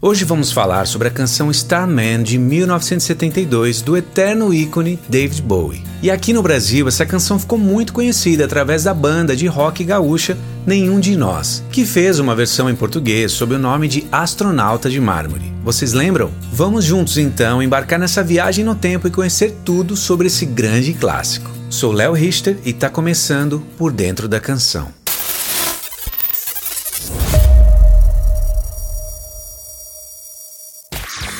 Hoje vamos falar sobre a canção Starman de 1972 do eterno ícone David Bowie. E aqui no Brasil, essa canção ficou muito conhecida através da banda de rock gaúcha Nenhum de Nós, que fez uma versão em português sob o nome de Astronauta de Mármore. Vocês lembram? Vamos juntos então embarcar nessa viagem no tempo e conhecer tudo sobre esse grande clássico. Sou Léo Richter e está começando Por Dentro da Canção.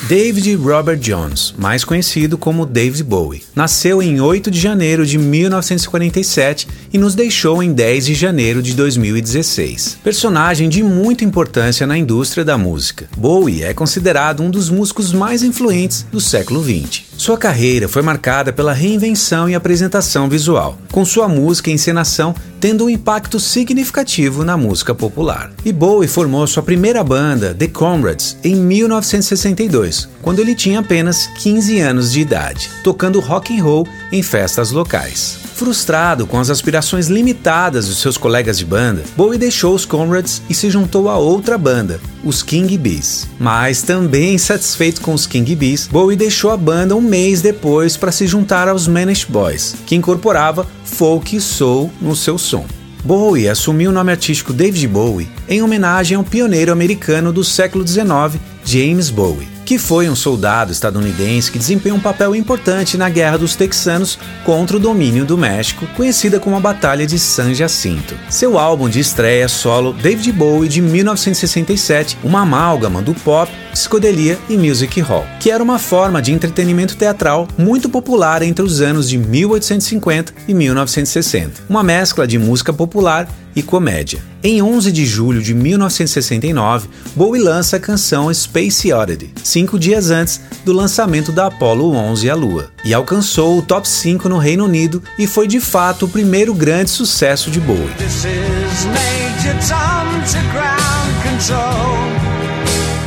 David Robert Jones, mais conhecido como David Bowie, nasceu em 8 de janeiro de 1947 e nos deixou em 10 de janeiro de 2016. Personagem de muita importância na indústria da música, Bowie é considerado um dos músicos mais influentes do século XX. Sua carreira foi marcada pela reinvenção e apresentação visual, com sua música e encenação tendo um impacto significativo na música popular. E Bowie formou sua primeira banda, The Comrades, em 1962, quando ele tinha apenas 15 anos de idade, tocando rock and roll em festas locais. Frustrado com as aspirações limitadas dos seus colegas de banda, Bowie deixou os Comrades e se juntou a outra banda, os King Bees. Mas também insatisfeito com os King Bees, Bowie deixou a banda um mês depois para se juntar aos Manish Boys, que incorporava folk e soul no seu som. Bowie assumiu o nome artístico David Bowie em homenagem ao pioneiro americano do século XIX, James Bowie que foi um soldado estadunidense que desempenhou um papel importante na Guerra dos Texanos contra o domínio do México, conhecida como a Batalha de San Jacinto. Seu álbum de estreia solo, David Bowie, de 1967, uma amálgama do pop, psicodelia e music hall, que era uma forma de entretenimento teatral muito popular entre os anos de 1850 e 1960, uma mescla de música popular e comédia. Em 11 de julho de 1969, Bowie lança a canção Space Oddity, cinco dias antes do lançamento da Apollo 11 à Lua, e alcançou o top 5 no Reino Unido e foi de fato o primeiro grande sucesso de Bowie.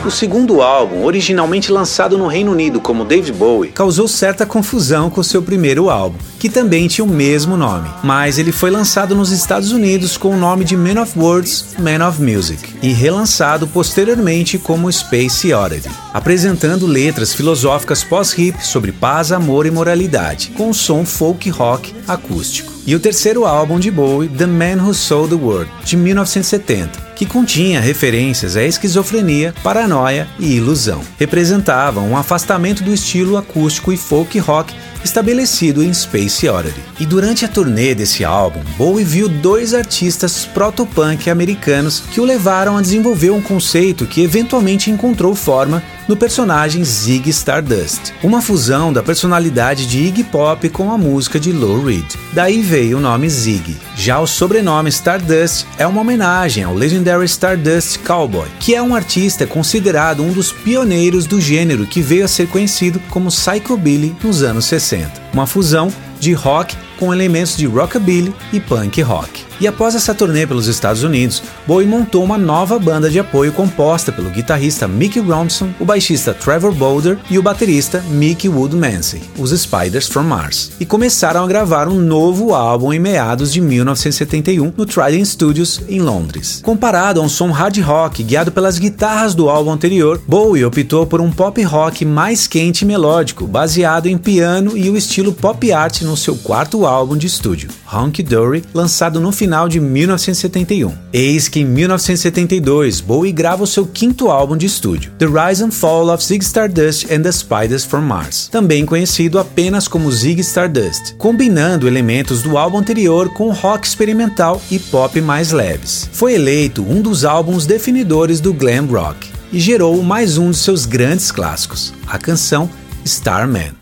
O segundo álbum, originalmente lançado no Reino Unido como David Bowie, causou certa confusão com seu primeiro álbum, que também tinha o mesmo nome, mas ele foi lançado nos Estados Unidos com o nome de Man of Words, Man of Music, e relançado posteriormente como Space Oddity, apresentando letras filosóficas pós-hip sobre paz, amor e moralidade, com som folk rock acústico. E o terceiro álbum de Bowie, The Man Who Sold the World, de 1970, que continha referências à esquizofrenia, paranoia e ilusão. Representava um afastamento do estilo acústico e folk rock estabelecido em Space Oddity. E durante a turnê desse álbum, Bowie viu dois artistas proto-punk americanos que o levaram a desenvolver um conceito que eventualmente encontrou forma no personagem Ziggy Stardust, uma fusão da personalidade de Iggy Pop com a música de Lou Reed. Daí veio o nome Ziggy. Já o sobrenome Stardust é uma homenagem ao Legendary Stardust Cowboy, que é um artista considerado um dos pioneiros do gênero que veio a ser conhecido como Psychobilly nos anos 60. Uma fusão de rock com elementos de rockabilly e punk rock. E após essa turnê pelos Estados Unidos, Bowie montou uma nova banda de apoio composta pelo guitarrista Mickey Ronson, o baixista Trevor Boulder e o baterista Mickey Woodmansey, os Spiders from Mars, e começaram a gravar um novo álbum em meados de 1971 no Trident Studios em Londres. Comparado a um som hard rock guiado pelas guitarras do álbum anterior, Bowie optou por um pop rock mais quente e melódico, baseado em piano e o estilo pop art no seu quarto álbum de estúdio, Honky Dory, lançado no final de 1971. Eis que em 1972, Bowie grava o seu quinto álbum de estúdio, The Rise and Fall of Zig Stardust and the Spiders from Mars, também conhecido apenas como Zig Stardust, combinando elementos do álbum anterior com rock experimental e pop mais leves. Foi eleito um dos álbuns definidores do glam rock e gerou mais um de seus grandes clássicos, a canção Starman.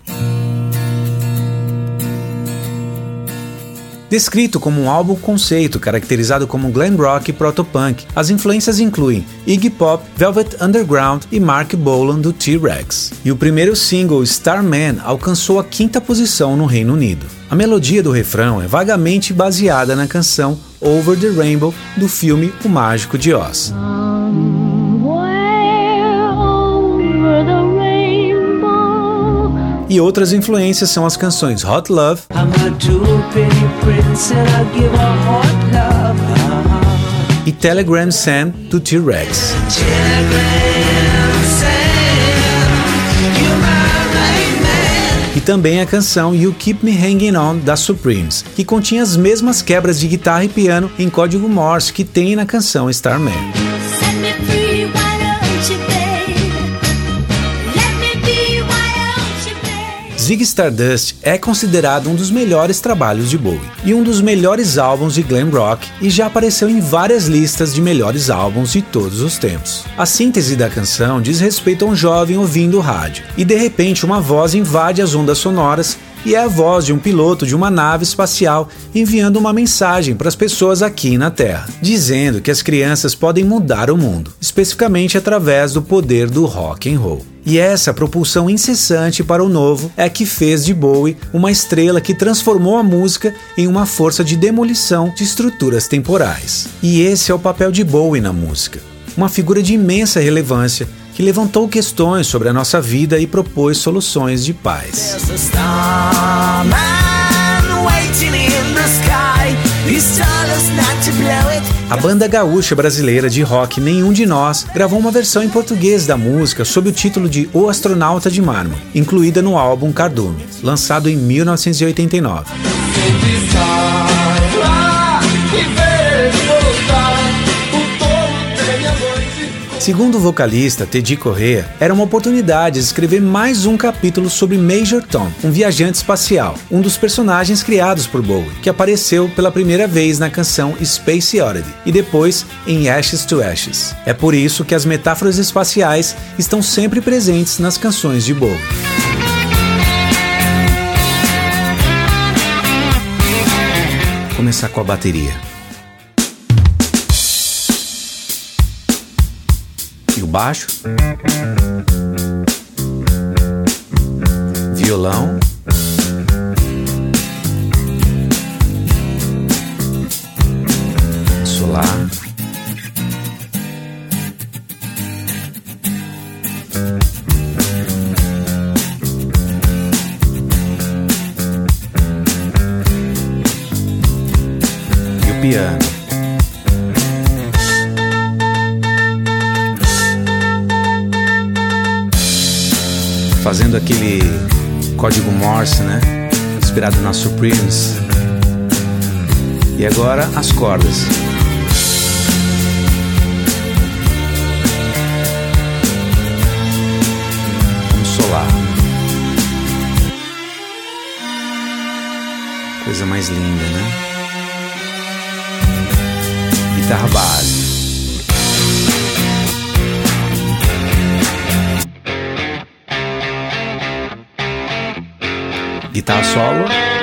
Descrito como um álbum conceito caracterizado como glam rock e protopunk, as influências incluem Iggy Pop, Velvet Underground e Mark Bolan do T-Rex. E o primeiro single, Starman, alcançou a quinta posição no Reino Unido. A melodia do refrão é vagamente baseada na canção Over the Rainbow do filme O Mágico de Oz. e outras influências são as canções Hot Love, e Telegram Sam do T-Rex. E também a canção You Keep Me Hanging On da Supremes, que continha as mesmas quebras de guitarra e piano em código Morse que tem na canção Starman. Zig Stardust é considerado um dos melhores trabalhos de Bowie e um dos melhores álbuns de glam rock e já apareceu em várias listas de melhores álbuns de todos os tempos. A síntese da canção diz respeito a um jovem ouvindo o rádio e de repente uma voz invade as ondas sonoras e é a voz de um piloto de uma nave espacial enviando uma mensagem para as pessoas aqui na Terra, dizendo que as crianças podem mudar o mundo, especificamente através do poder do rock and roll. E essa propulsão incessante para o novo é que fez de Bowie uma estrela que transformou a música em uma força de demolição de estruturas temporais. E esse é o papel de Bowie na música. Uma figura de imensa relevância que levantou questões sobre a nossa vida e propôs soluções de paz. A banda gaúcha brasileira de rock Nenhum de Nós gravou uma versão em português da música sob o título de O Astronauta de Mármore, incluída no álbum Cardume, lançado em 1989. Segundo o vocalista Teddy Correa, era uma oportunidade de escrever mais um capítulo sobre Major Tom, um viajante espacial, um dos personagens criados por Bowie, que apareceu pela primeira vez na canção Space Oddity e depois em Ashes to Ashes. É por isso que as metáforas espaciais estão sempre presentes nas canções de Bowie. começar com a bateria. Baixo, violão, solar. E o piano. Fazendo aquele código Morse, né? Inspirado na Supremes. E agora as cordas. Vamos solar. Coisa mais linda, né? Guitarra base. Guitarra solo.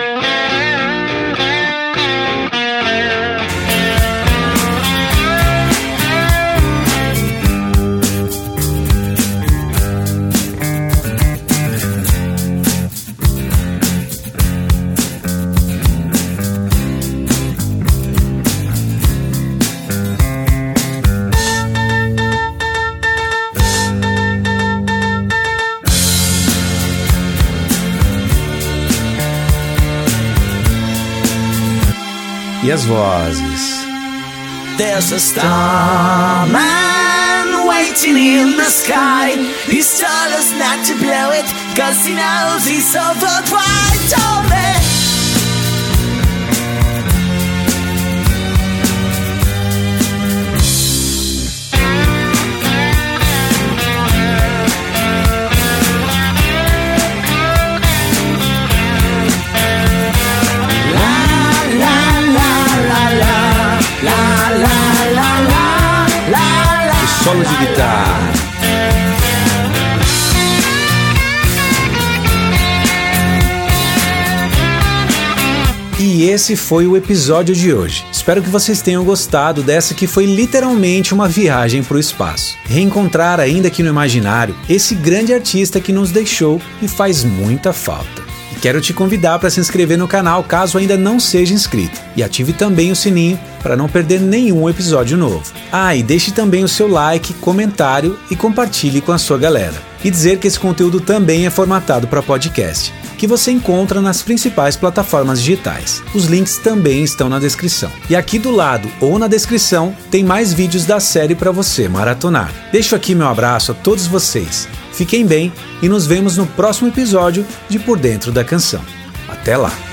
E as vozes. There's a starman waiting in the sky. He's told us not to blow it, cause he knows he's overpriced. Oh. E esse foi o episódio de hoje. Espero que vocês tenham gostado dessa que foi literalmente uma viagem para o espaço. Reencontrar, ainda que no imaginário, esse grande artista que nos deixou e faz muita falta. Quero te convidar para se inscrever no canal caso ainda não seja inscrito e ative também o sininho para não perder nenhum episódio novo. Ah, e deixe também o seu like, comentário e compartilhe com a sua galera. E dizer que esse conteúdo também é formatado para podcast. Que você encontra nas principais plataformas digitais. Os links também estão na descrição. E aqui do lado ou na descrição tem mais vídeos da série para você maratonar. Deixo aqui meu abraço a todos vocês. Fiquem bem e nos vemos no próximo episódio de Por Dentro da Canção. Até lá!